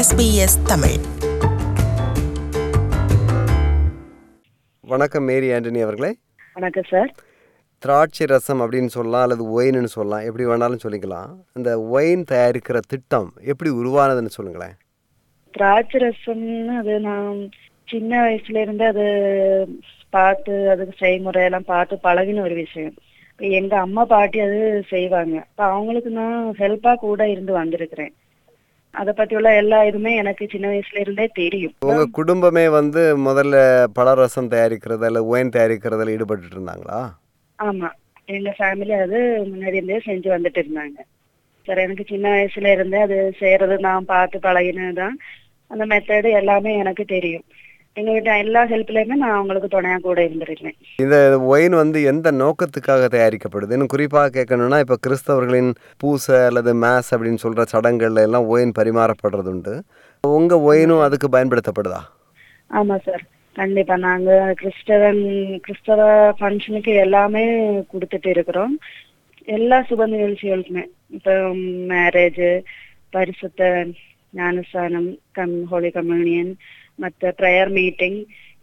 SBS Tamil. வணக்கம் மேரி ஆண்டனி அவர்களே. வணக்கம் சார். திராட்சை ரசம் அப்படின்னு சொல்லலாம் அல்லது ஒயின்னு சொல்லலாம் எப்படி வேணாலும் சொல்லிக்கலாம். இந்த ஒயின் தயாரிக்கிற திட்டம் எப்படி உருவானதுன்னு சொல்லுங்களேன். திராட்சை ரசம்னு அது நான் சின்ன வயசுல இருந்து அது பார்த்து அதுக்கு செய்முறையெல்லாம் பார்த்து பழகின ஒரு விஷயம். இப்ப எங்க அம்மா பாட்டி அது செய்வாங்க. இப்ப அவங்களுக்கு நான் ஹெல்ப்பா கூட இருந்து வந்திருக்கிறேன். அதை பத்தி உள்ள எல்லா இதுமே எனக்கு சின்ன வயசுல இருந்தே தெரியும். உங்க குடும்பமே வந்து முதல்ல பழரசம் தயாரிக்கிறது அல்ல ஒயின் தயாரிக்கிறதுல ஈடுபட்டு இருந்தாங்களா? ஆமா. எங்க ஃபேமிலி அது முன்னாடி இருந்தே செஞ்சு வந்துட்டு இருந்தாங்க. சார் எனக்கு சின்ன வயசுல இருந்தே அது செய்யறது நான் பார்த்து பழகினதுதான். அந்த மெத்தடு எல்லாமே எனக்கு தெரியும். எங்க வீட்டு எல்லா ஹெல்ப்லயுமே நான் அவங்களுக்கு துணையா கூட இருந்திருக்கேன் இந்த ஒயின் வந்து எந்த நோக்கத்துக்காக தயாரிக்கப்படுது? இன்னும் குறிப்பாக கேட்கணும்னா இப்போ கிறிஸ்தவர்களின் பூசை அல்லது மேஸ் அப்படின்னு சொல்கிற சடங்குகள்ல எல்லாம் ஒயின் பரிமாறப்படுறது உண்டு உங்கள் ஒயினும் அதுக்கு பயன்படுத்தப்படுதா? ஆமா சார். கண்டிப்பா. நாங்க கிறிஸ்தவன் கிறிஸ்தவ ஃபங்க்ஷனுக்கு எல்லாமே கொடுத்துட்டு இருக்கிறோம். எல்லா சுப நிகழ்ச்சிகளுக்குமே. இப்போ மேரேஜ் பரிசுத்த ஞானஸ்தானம் கம் ஹோலி கம்யூனியன் மற்ற ப்ரேயர் மீட்டிங்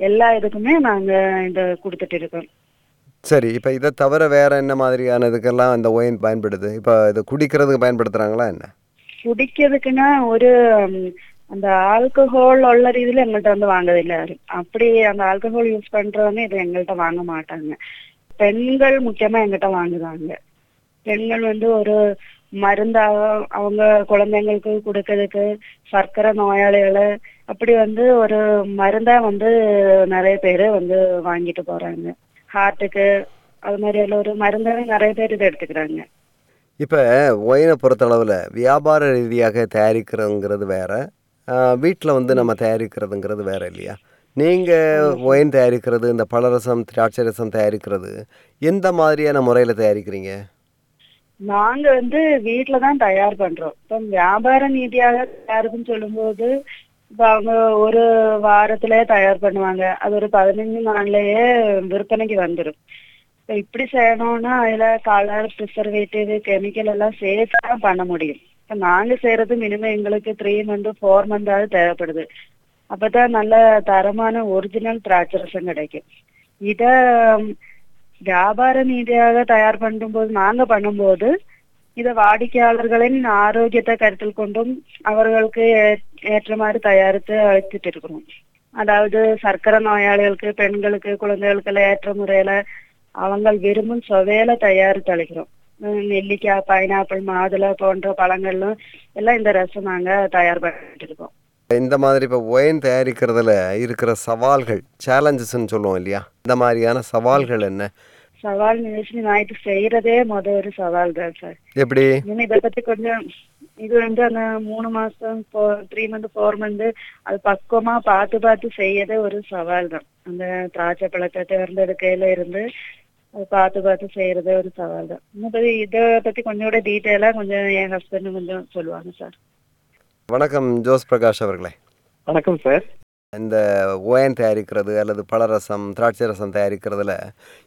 எல்லா இதுக்குமே நாங்க இதை கொடுத்துட்டு இருக்கோம். சரி இப்போ இதை தவிர வேற என்ன மாதிரியான இதுக்கெல்லாம் இந்த ஒயின் பயன்படுது? இப்போ இதை குடிக்கிறதுக்கு பயன்படுத்துகிறாங்களா என்ன? குடிக்கிறதுக்குன்னா ஒரு அந்த ஆல்கஹால் உள்ள ரீதியில எங்கள்கிட்ட வந்து வாங்குறதில்ல அப்படி அந்த ஆல்கஹால் யூஸ் பண்றவங்க இது எங்கள்கிட்ட வாங்க மாட்டாங்க. பெண்கள் முக்கியமா எங்கிட்ட வாங்குதாங்க பெண்கள் வந்து ஒரு மருந்தாக அவங்க குழந்தைங்களுக்கு கொடுக்கறதுக்கு சர்க்கரை நோயாளிகளை அப்படி வந்து ஒரு மருந்தா வந்து நிறைய பேர் வந்து வாங்கிட்டு போறாங்க. ஹார்ட்டுக்கு அது மாதிரி எல்லாம் ஒரு மருந்தாக நிறைய பேர் இதை எடுத்துக்கிறாங்க. இப்போ ஒயினை பொறுத்தளவில் வியாபார ரீதியாக தயாரிக்கிறதுங்கிறது வேற. வீட்டில் வந்து நம்ம தயாரிக்கிறதுங்கிறது வேற இல்லையா? நீங்கள் ஒயின் தயாரிக்கிறது இந்த பழரசம் திராட்சை ரசம் தயாரிக்கிறது எந்த மாதிரியான முறையில் தயாரிக்கிறீங்க? நாங்க வந்து வீட்டுலதான் தான் தயார் பண்றோம். இப்போ வியாபார நீதியாக தயாருக்குன்னு சொல்லும்போது இப்ப அவங்க ஒரு வாரத்திலே தயார் பண்ணுவாங்க. அது ஒரு பதினஞ்சு நாள்லயே விற்பனைக்கு வந்துடும் இப்ப இப்படி செய்யணும்னா அதுல கலர் ப்ரிசர்வேட்டிவ் கெமிக்கல் எல்லாம் சேர்த்து தான் பண்ண முடியும். இப்ப நாங்க செய்யறது மினிமம் எங்களுக்கு த்ரீ மந்த் ஃபோர் மந்தாவது தேவைப்படுது. அப்பதான் நல்ல தரமான ஒரிஜினல் திராட்சரசம் கிடைக்கும். இத வியாபார நீதியாக தயார் பண்ணும்போது நாங்க பண்ணும்போது இத வாடிக்கையாளர்களின் ஆரோக்கியத்தை கருத்தில் கொண்டும் அவர்களுக்கு ஏ- ஏற்ற மாதிரி தயாரித்து அழைச்சிட்டு இருக்கிறோம். அதாவது சர்க்கரை நோயாளிகளுக்கு பெண்களுக்கு குழந்தைகளுக்கு எல்லாம் ஏற்ற முறையில அவங்க விரும்பும் சுவையில தயாரித்து அளிக்கிறோம். நெல்லிக்காய் பைனாப்பிள் மாதுளை போன்ற பழங்களும் எல்லாம் இந்த ரசம் நாங்க தயார் பண்ணிட்டு இருக்கோம். இந்த மாதிரி இப்போ ஒயின் தயாரிக்கிறதுல இருக்கிற சவால்கள் சேலஞ்சஸ்ன்னு சொல்லுவோம் இல்லையா? இந்த மாதிரியான சவால்கள் என்ன? சவால் நிகழ்ச்சி நான் இது செய்யறதே முத ஒரு சவால் தான் சார் எப்படி இதை பத்தி கொஞ்சம் இது வந்து அந்த மூணு மாசம் த்ரீ மந்த் ஃபோர் மந்த் அது பக்குவமா பார்த்து பார்த்து செய்யறதே ஒரு சவால் தான் அந்த திராட்சை பழத்தை தேர்ந்தெடுக்கையில இருந்து அது பார்த்து பார்த்து செய்யறதே ஒரு சவால் தான் இன்னும் பத்தி இதை பத்தி கொஞ்சம் கூட டீட்டெயிலா கொஞ்சம் என் ஹஸ்பண்ட் கொஞ்சம் சொல்லுவாங்க சார் வணக்கம் ஜோஸ் பிரகாஷ் அவர்களே. வணக்கம் சார். இந்த ஒயன் தயாரிக்கிறது அல்லது பழரசம் திராட்சை ரசம் தயாரிக்கிறதுல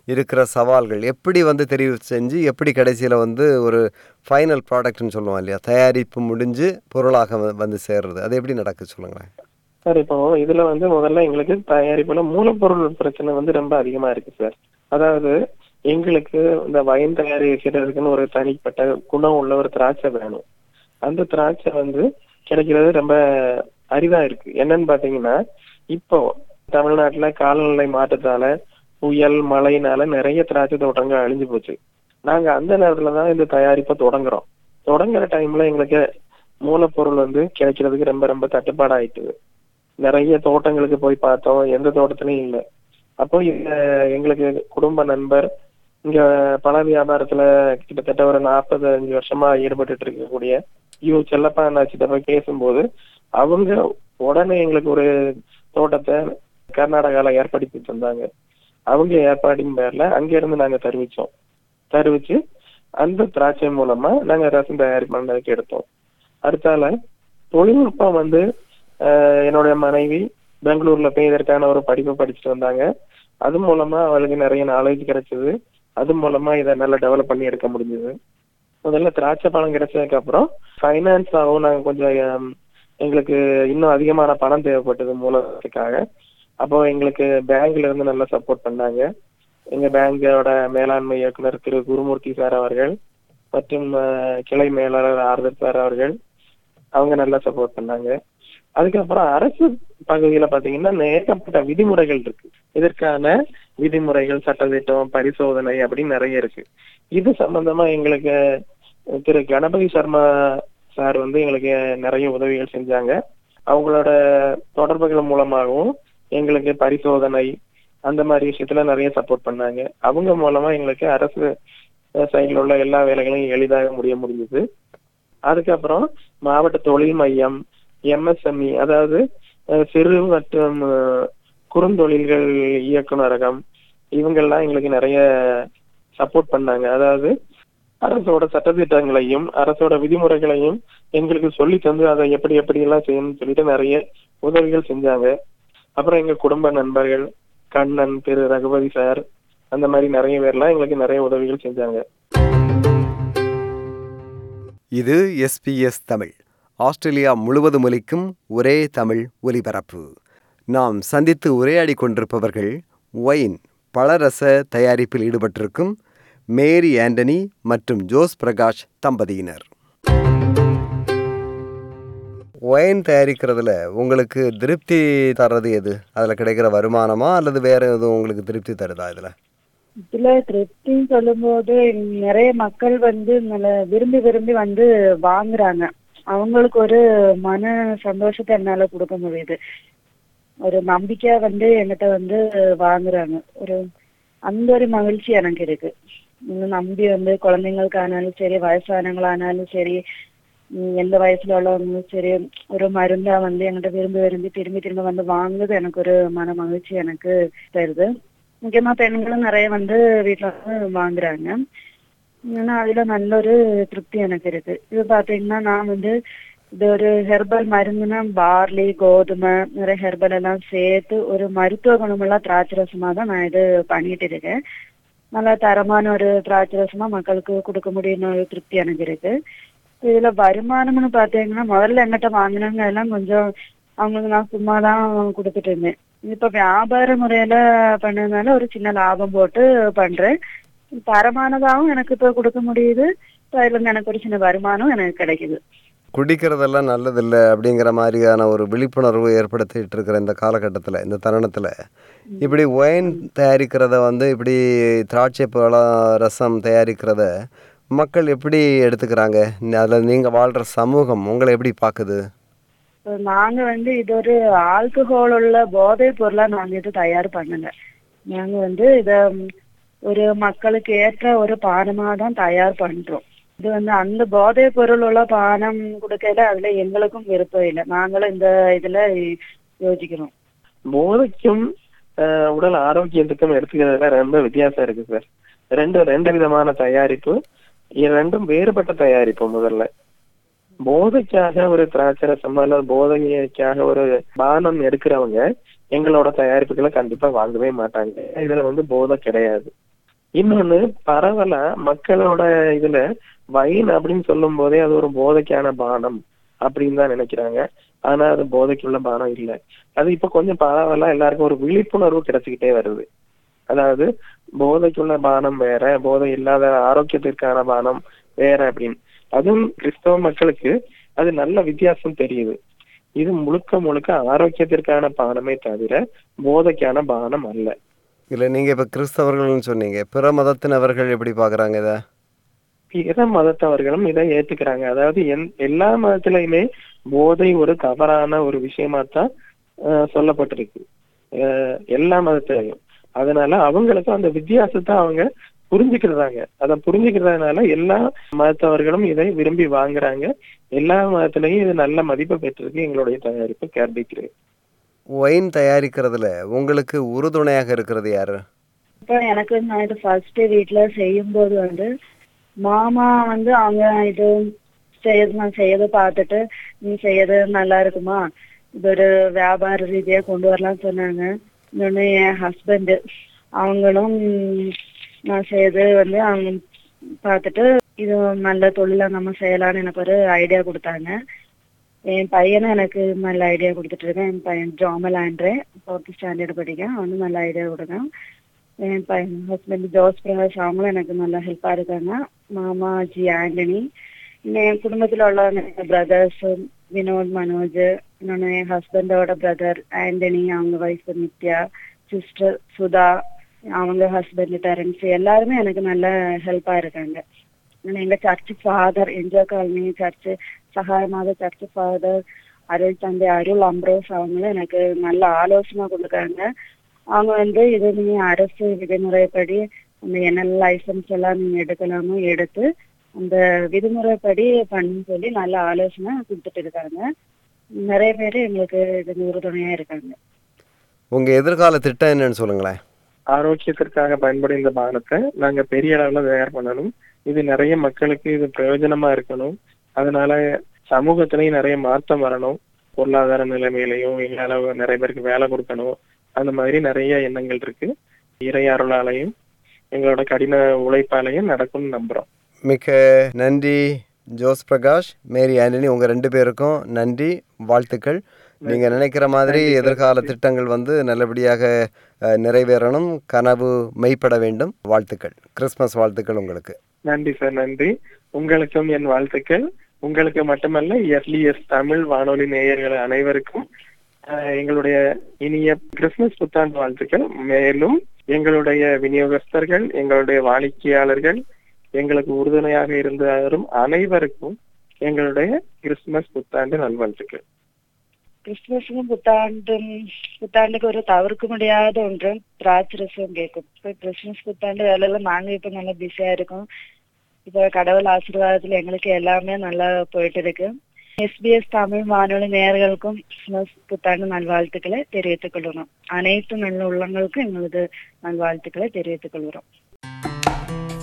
இருக்கிற சவால்கள் எப்படி வந்து தெரிவு செஞ்சு எப்படி கடைசியில் வந்து ஒரு ஃபைனல் ப்ராடக்ட்னு சொல்லுவோம் இல்லையா? தயாரிப்பு முடிஞ்சு பொருளாக வந்து சேர்றது. அது எப்படி நடக்குது சொல்லுங்களேன். சார் இப்போ இதுல வந்து முதல்ல எங்களுக்கு தயாரிப்புல மூலப்பொருள் பிரச்சனை வந்து ரொம்ப அதிகமா இருக்கு சார். அதாவது எங்களுக்கு இந்த வயன் தயாரிக்கிறதுக்குன்னு ஒரு தனிப்பட்ட குணம் உள்ள ஒரு திராட்சை வேணும். அந்த திராட்சை வந்து கிடைக்கிறது ரொம்ப அரிதா இருக்கு. என்னன்னு பாத்தீங்கன்னா இப்போ தமிழ்நாட்டுல காலநிலை மாற்றத்தால புயல் மழையினால நிறைய திராட்சை தோட்டங்கள் அழிஞ்சு போச்சு. நாங்க அந்த நேரத்துலதான் இந்த தயாரிப்பை தொடங்குறோம். தொடங்குற டைம்ல எங்களுக்கு மூலப்பொருள் வந்து கிடைக்கிறதுக்கு ரொம்ப ரொம்ப தட்டுப்பாடாயிட்டு நிறைய தோட்டங்களுக்கு போய் பார்த்தோம். எந்த தோட்டத்திலையும் இல்லை. அப்போ இந்த எங்களுக்கு குடும்ப நண்பர் இங்க பழ வியாபாரத்துல கிட்டத்தட்ட ஒரு நாற்பது அஞ்சு வருஷமா ஈடுபட்டு இருக்கக்கூடிய யூ செல்லப்பா அண்ணாச்சிட்ட போய் பேசும்போது அவங்க உடனே எங்களுக்கு ஒரு தோட்டத்தை கர்நாடகால ஏற்படுத்தி தந்தாங்க. அவங்க ஏற்பாடின் பேர்ல அங்க இருந்து நாங்க தெரிவிச்சோம். தெரிவிச்சு அந்த திராட்சை மூலமா நாங்க ரசம் தயார் பண்ணதுக்கு எடுத்தோம். அடுத்தால தொழில்நுட்பம் வந்து ஆஹ் என்னுடைய மனைவி பெங்களூர்ல போய் இதற்கான ஒரு படிப்பு படிச்சுட்டு வந்தாங்க. அது மூலமா அவளுக்கு நிறைய நாலேஜ் கிடைச்சது. அது மூலமா இதை நல்லா டெவலப் பண்ணி எடுக்க முடிஞ்சது. முதல்ல திராட்சை பழம் கிடைச்சதுக்கு அப்புறம் ஃபைனான்ஸாகவும் நாங்கள் கொஞ்சம் எங்களுக்கு இன்னும் அதிகமான பணம் தேவைப்பட்டது மூலத்துக்காக. அப்போ எங்களுக்கு பேங்க்ல இருந்து நல்லா சப்போர்ட் பண்ணாங்க. எங்க பேங்கோட மேலாண்மை இயக்குனர் திரு குருமூர்த்தி சார் அவர்கள் மற்றும் கிளை மேலாளர் ஆர்தர் சார் அவர்கள் அவங்க நல்லா சப்போர்ட் பண்ணாங்க. அதுக்கப்புறம் அரசு பகுதியில பாத்தீங்கன்னா ஏகப்பட்ட விதிமுறைகள் இருக்கு. இதற்கான விதிமுறைகள் சட்டத்திட்டம் பரிசோதனை அப்படின்னு நிறைய இருக்கு. இது சம்பந்தமா எங்களுக்கு திரு கணபதி சர்மா சார் வந்து எங்களுக்கு நிறைய உதவிகள் செஞ்சாங்க. அவங்களோட தொடர்புகள் மூலமாகவும் எங்களுக்கு பரிசோதனை அந்த மாதிரி விஷயத்துல நிறைய சப்போர்ட் பண்ணாங்க. அவங்க மூலமா எங்களுக்கு அரசு சைடில் உள்ள எல்லா வேலைகளையும் எளிதாக முடிய முடிஞ்சது. அதுக்கப்புறம் மாவட்ட தொழில் மையம் எம்எஸ்எம்இ அதாவது சிறு மற்றும் குறுந்தொழில்கள் இயக்குனரகம். இவங்கெல்லாம் எங்களுக்கு நிறைய சப்போர்ட் பண்ணாங்க. அதாவது அரசோட சட்டத்திட்டங்களையும் அரசோட விதிமுறைகளையும் எங்களுக்கு சொல்லி தந்து அதை எப்படி எப்படி எல்லாம் செய்யணும்னு சொல்லிட்டு நிறைய உதவிகள் செஞ்சாங்க. அப்புறம் எங்க குடும்ப நண்பர்கள் கண்ணன் திரு. ரகுபதி சார் அந்த மாதிரி நிறைய பேர்லாம் எங்களுக்கு நிறைய உதவிகள் செஞ்சாங்க. இது எஸ்பிஎஸ் தமிழ். ஆஸ்திரேலியா முழுவதும் ஒலிக்கும் ஒரே தமிழ் ஒலிபரப்பு. நாம் சந்தித்து உரையாடி கொண்டிருப்பவர்கள் ஒயின் பலரச தயாரிப்பில் ஈடுபட்டிருக்கும் மேரி ஆண்டனி மற்றும் ஜோஸ் பிரகாஷ் தம்பதியினர். ஒயின் தயாரிக்கிறதுல உங்களுக்கு திருப்தி தர்றது எது? அதில் கிடைக்கிற வருமானமா அல்லது வேற எதுவும் உங்களுக்கு திருப்தி தருதா இதில்? இதுல திருப்தின்னு சொல்லும்போது நிறைய மக்கள் வந்து விரும்பி விரும்பி வந்து வாங்குறாங்க. அவங்களுக்கு ஒரு மன சந்தோஷத்தை என்னால கொடுக்க முடியுது ஒரு நம்பிக்கையா வந்து என்கிட்ட வந்து வாங்குறாங்க ஒரு அந்த ஒரு மகிழ்ச்சி எனக்கு இருக்கு இன்னும் நம்பி வந்து குழந்தைங்களுக்கானாலும் சரி வயசானவங்களானாலும் சரி உம் எந்த வயசுல உள்ளவங்களும் சரி ஒரு மருந்தா வந்து என்கிட்ட விரும்பி விரும்பி திரும்பி திரும்ப வந்து வாங்குறது எனக்கு ஒரு மன மகிழ்ச்சி எனக்கு தருது முக்கியமா பெண்களும் நிறைய வந்து வீட்டுல வந்து வாங்குறாங்க ஏன்னா அதுல நல்ல ஒரு திருப்தி எனக்கு இருக்கு. இது பாத்தீங்கன்னா நான் வந்து இது ஒரு ஹெர்பல் மருந்துனா பார்லி கோதுமை நிறைய ஹெர்பல் எல்லாம் சேர்த்து ஒரு மருத்துவ குணமுள்ள திராட்சை ரசமா தான் நான் இது பண்ணிட்டு இருக்கேன். நல்லா தரமான ஒரு திராட்சை ரசமா மக்களுக்கு கொடுக்க முடியும்னு ஒரு திருப்தி எனக்கு இருக்கு. இதுல வருமானம்னு பாத்தீங்கன்னா முதல்ல எங்கிட்ட வாங்கினவங்க எல்லாம் கொஞ்சம் அவங்களுக்கு நான் சும்மா தான் கொடுத்துட்டு இருந்தேன். இப்ப வியாபார முறையில பண்ணதுனால ஒரு சின்ன லாபம் போட்டு பண்றேன். தரமானதாகவும் எனக்கு இப்ப கொடுக்க முடியுது. இப்ப அதுல இருந்து எனக்கு ஒரு சின்ன வருமானம் எனக்கு கிடைக்குது. குடிக்கிறதெல்லாம் நல்லதில்லை அப்படிங்கிற மாதிரியான ஒரு விழிப்புணர்வு ஏற்படுத்திட்டு இருக்கிற இந்த காலகட்டத்தில் இந்த தருணத்தில். இப்படி ஒயின் தயாரிக்கிறத வந்து இப்படி திராட்சை பழம் ரசம் தயாரிக்கிறத மக்கள் எப்படி எடுத்துக்கிறாங்க? அதில் நீங்கள் வாழ்கிற சமூகம் உங்களை எப்படி பார்க்குது இப்ப நாங்க வந்து இது ஒரு ஆல்கஹால் உள்ள போதைப் பொருளா நாங்க இது தயார் பண்ணல. நாங்க வந்து இத ஒரு மக்களுக்கு ஏற்ற ஒரு பானமா தான் தயார் பண்றோம். இது வந்து அந்த போதை பொருள் உள்ள பானம் கொடுக்கல அதுல எங்களுக்கும் விருப்பம் இல்லை. நாங்களும் இந்த இதுல யோசிக்கிறோம். போதைக்கும் உடல் ஆரோக்கியத்துக்கும் எடுத்துக்கிறதுல ரொம்ப வித்தியாசம் இருக்கு சார். ரெண்டு ரெண்டு விதமான தயாரிப்பு இது ரெண்டும் வேறுபட்ட தயாரிப்பு முதல்ல. போதைக்காக ஒரு திராட்சரசம் அல்லது போதைக்காக ஒரு பானம் எடுக்கிறவங்க எங்களோட தயாரிப்புகளை கண்டிப்பா வாங்கவே மாட்டாங்க. இதுல வந்து போதை கிடையாது. இன்னொன்னு பரவலா மக்களோட இதுல வைன் அப்படின்னு சொல்லும் போதே அது ஒரு போதைக்கான பானம் அப்படின்னு தான் நினைக்கிறாங்க. ஆனா அது போதைக்குள்ள பானம் இல்ல. அது இப்ப கொஞ்சம் பரவலா எல்லாருக்கும் ஒரு விழிப்புணர்வு கிடைச்சுக்கிட்டே வருது. அதாவது போதைக்குள்ள பானம் வேற போதை இல்லாத ஆரோக்கியத்திற்கான பானம் வேற அப்படின்னு. அதுவும் கிறிஸ்தவ மக்களுக்கு அது நல்ல வித்தியாசம் தெரியுது. இது முழுக்க முழுக்க ஆரோக்கியத்திற்கான பானமே தவிர போதைக்கான பானம் அல்ல. இல்லை நீங்கள் இப்போ கிறிஸ்தவர்கள்னு சொன்னீங்க. பிற மதத்தினவர்கள் எப்படி பார்க்குறாங்க இதை? பிற மதத்தவர்களும் இதை ஏத்துக்கிறாங்க. அதாவது எந்- எல்லா மதத்திலயுமே போதை ஒரு தவறான ஒரு விஷயமா தான் சொல்லப்பட்டிருக்கு. எல்லா மதத்திலையும். அதனால அவங்களுக்கு அந்த வித்தியாசத்தை அவங்க புரிஞ்சுக்கிறாங்க அதை புரிஞ்சுக்கிறதுனால எல்லா மதத்தவர்களும் இதை விரும்பி வாங்குறாங்க. எல்லா மதத்திலையும் இது நல்ல மதிப்பு பெற்றிருக்கு. எங்களுடைய தயாரிப்பு கேர்பிக்கிறேன் ஒயின் தயாரிக்கிறதுல உங்களுக்கு உறுதுணையாக இருக்கிறது யாரு? இப்போ எனக்கு நான் இது ஃபர்ஸ்ட் வீட்டில் செய்யும்போது வந்து மாமா வந்து அவங்க இது செய்யறது நான் செய்யறத பார்த்துட்டு நீ செய்யறது நல்லா இருக்குமா? இது ஒரு வியாபார ரீதியா கொண்டு வரலாம்னு சொன்னாங்க. இன்னொன்னு என் ஹஸ்பண்ட் அவங்களும் நான் செய்யறது வந்து அவங்க பார்த்துட்டு இது நல்ல தொழிலா நம்ம செய்யலாம்னு எனக்கு ஒரு ஐடியா கொடுத்தாங்க. என் பையனும் எனக்கு நல்ல ஐடியா கொடுத்துட்டு இருக்கேன். என் பையன் ஜாமல் ஆண்ட்ரே ஃபோர்த் ஸ்டாண்டர்ட் படிக்கான் அவனும் நல்ல ஐடியா கொடுக்கான் என் பையன் ஹஸ்பண்ட் ஜோஸ் பிரகாஷ் அவங்களும் எனக்கு நல்லா ஹெல்ப்பாக இருக்காங்க. மாமா ஜி ஆண்டனி. இன்னும் என் குடும்பத்தில் உள்ள பிரதர்ஸ் வினோத் மனோஜ் இன்னொன்று என் ஹஸ்பண்டோட பிரதர் ஆண்டனி அவங்க ஒய்ஃப் நித்யா சிஸ்டர் சுதா அவங்க ஹஸ்பண்ட் டெரன்ஸ் எல்லாருமே எனக்கு நல்ல ஹெல்ப்பாக இருக்காங்க. எங்க church father enjoy colony church Sagayamatha church father Arul தந்தை அருள் அம்ரோஸ் அவங்களும் எனக்கு நல்ல ஆலோசனை கொடுக்குறாங்க அவங்க வந்து இது நீங்க அரசு விதிமுறைப்படி அந்த என்எல் லைசன்ஸ் எல்லாம் நீங்க எடுக்கலாமோ எடுத்து அந்த விதிமுறைப்படி பண்ணு சொல்லி நல்ல ஆலோசனை கொடுத்துட்டு இருக்காங்க நிறைய பேர் எங்களுக்கு இது உறுதுணையா இருக்காங்க உங்கள் எதிர்கால திட்டம் என்னன்னு சொல்லுங்களேன் ஆரோக்கியத்திற்காக பயன்படும் இந்த பானத்தை நாங்க பெரிய அளவுல தயார் பண்ணணும் இது நிறைய மக்களுக்கு இது பிரயோஜனமா இருக்கணும். அதனால சமூகத்திலையும் நிறைய மாற்றம் வரணும். பொருளாதார நிலைமையிலையும் எங்களால நிறைய பேருக்கு வேலை கொடுக்கணும். அந்த மாதிரி நிறைய எண்ணங்கள் இருக்கு. இறை அருளாலையும் எங்களோட கடின உழைப்பாலையும் நடக்கும்னு நம்புறோம். மிக்க நன்றி ஜோஸ் பிரகாஷ் மேரி ஆண்டனி உங்கள் ரெண்டு பேருக்கும் நன்றி வாழ்த்துக்கள். நீங்கள் நினைக்கிற மாதிரி எதிர்கால திட்டங்கள் வந்து நல்லபடியாக நிறைவேறணும். கனவு மெய்ப்பட வேண்டும். வாழ்த்துக்கள். கிறிஸ்மஸ் வாழ்த்துக்கள் உங்களுக்கு. நன்றி சார் நன்றி. உங்களுக்கும் என் வாழ்த்துக்கள். உங்களுக்கு மட்டுமல்ல எஸ்லிஎஸ் தமிழ் வானொலி நேயர்கள் அனைவருக்கும் எங்களுடைய இனிய கிறிஸ்துமஸ் புத்தாண்டு வாழ்த்துக்கள். மேலும் எங்களுடைய விநியோகஸ்தர்கள் எங்களுடைய வாடிக்கையாளர்கள் எங்களுக்கு உறுதுணையாக இருந்து வரும் அனைவருக்கும் எங்களுடைய கிறிஸ்துமஸ் புத்தாண்டு நல்வாழ்த்துக்கள். கிறிஸ்துமஸுக்கும் புத்தாண்டும் புத்தாண்டுக்கு ஒரு தவிர்க்க முடியாத ஒன்று. திராட்சரசம் கேட்கும். இப்போ கிறிஸ்துமஸ் புத்தாண்டு வேலையெல்லாம் நாங்கள் இப்போ நல்லா பிஸியாக இருக்கோம். இப்போ கடவுள் ஆசீர்வாதத்தில் எங்களுக்கு எல்லாமே நல்லா போயிட்டு இருக்கு. எஸ்பிஎஸ் தமிழ் வானொலி நேர்களுக்கும் கிறிஸ்துமஸ் புத்தாண்டு நல்வாழ்த்துக்களை தெரிவித்துக் கொள்கிறோம். அனைத்து நல்ல உள்ளங்களுக்கும் எங்களது நல்வாழ்த்துக்களை தெரிவித்துக் கொள்கிறோம்.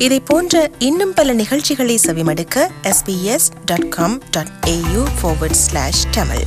இதை போன்ற இன்னும் பல நிகழ்ச்சிகளை செவிமடுக்க SBS dot com dot AU forward slash Tamil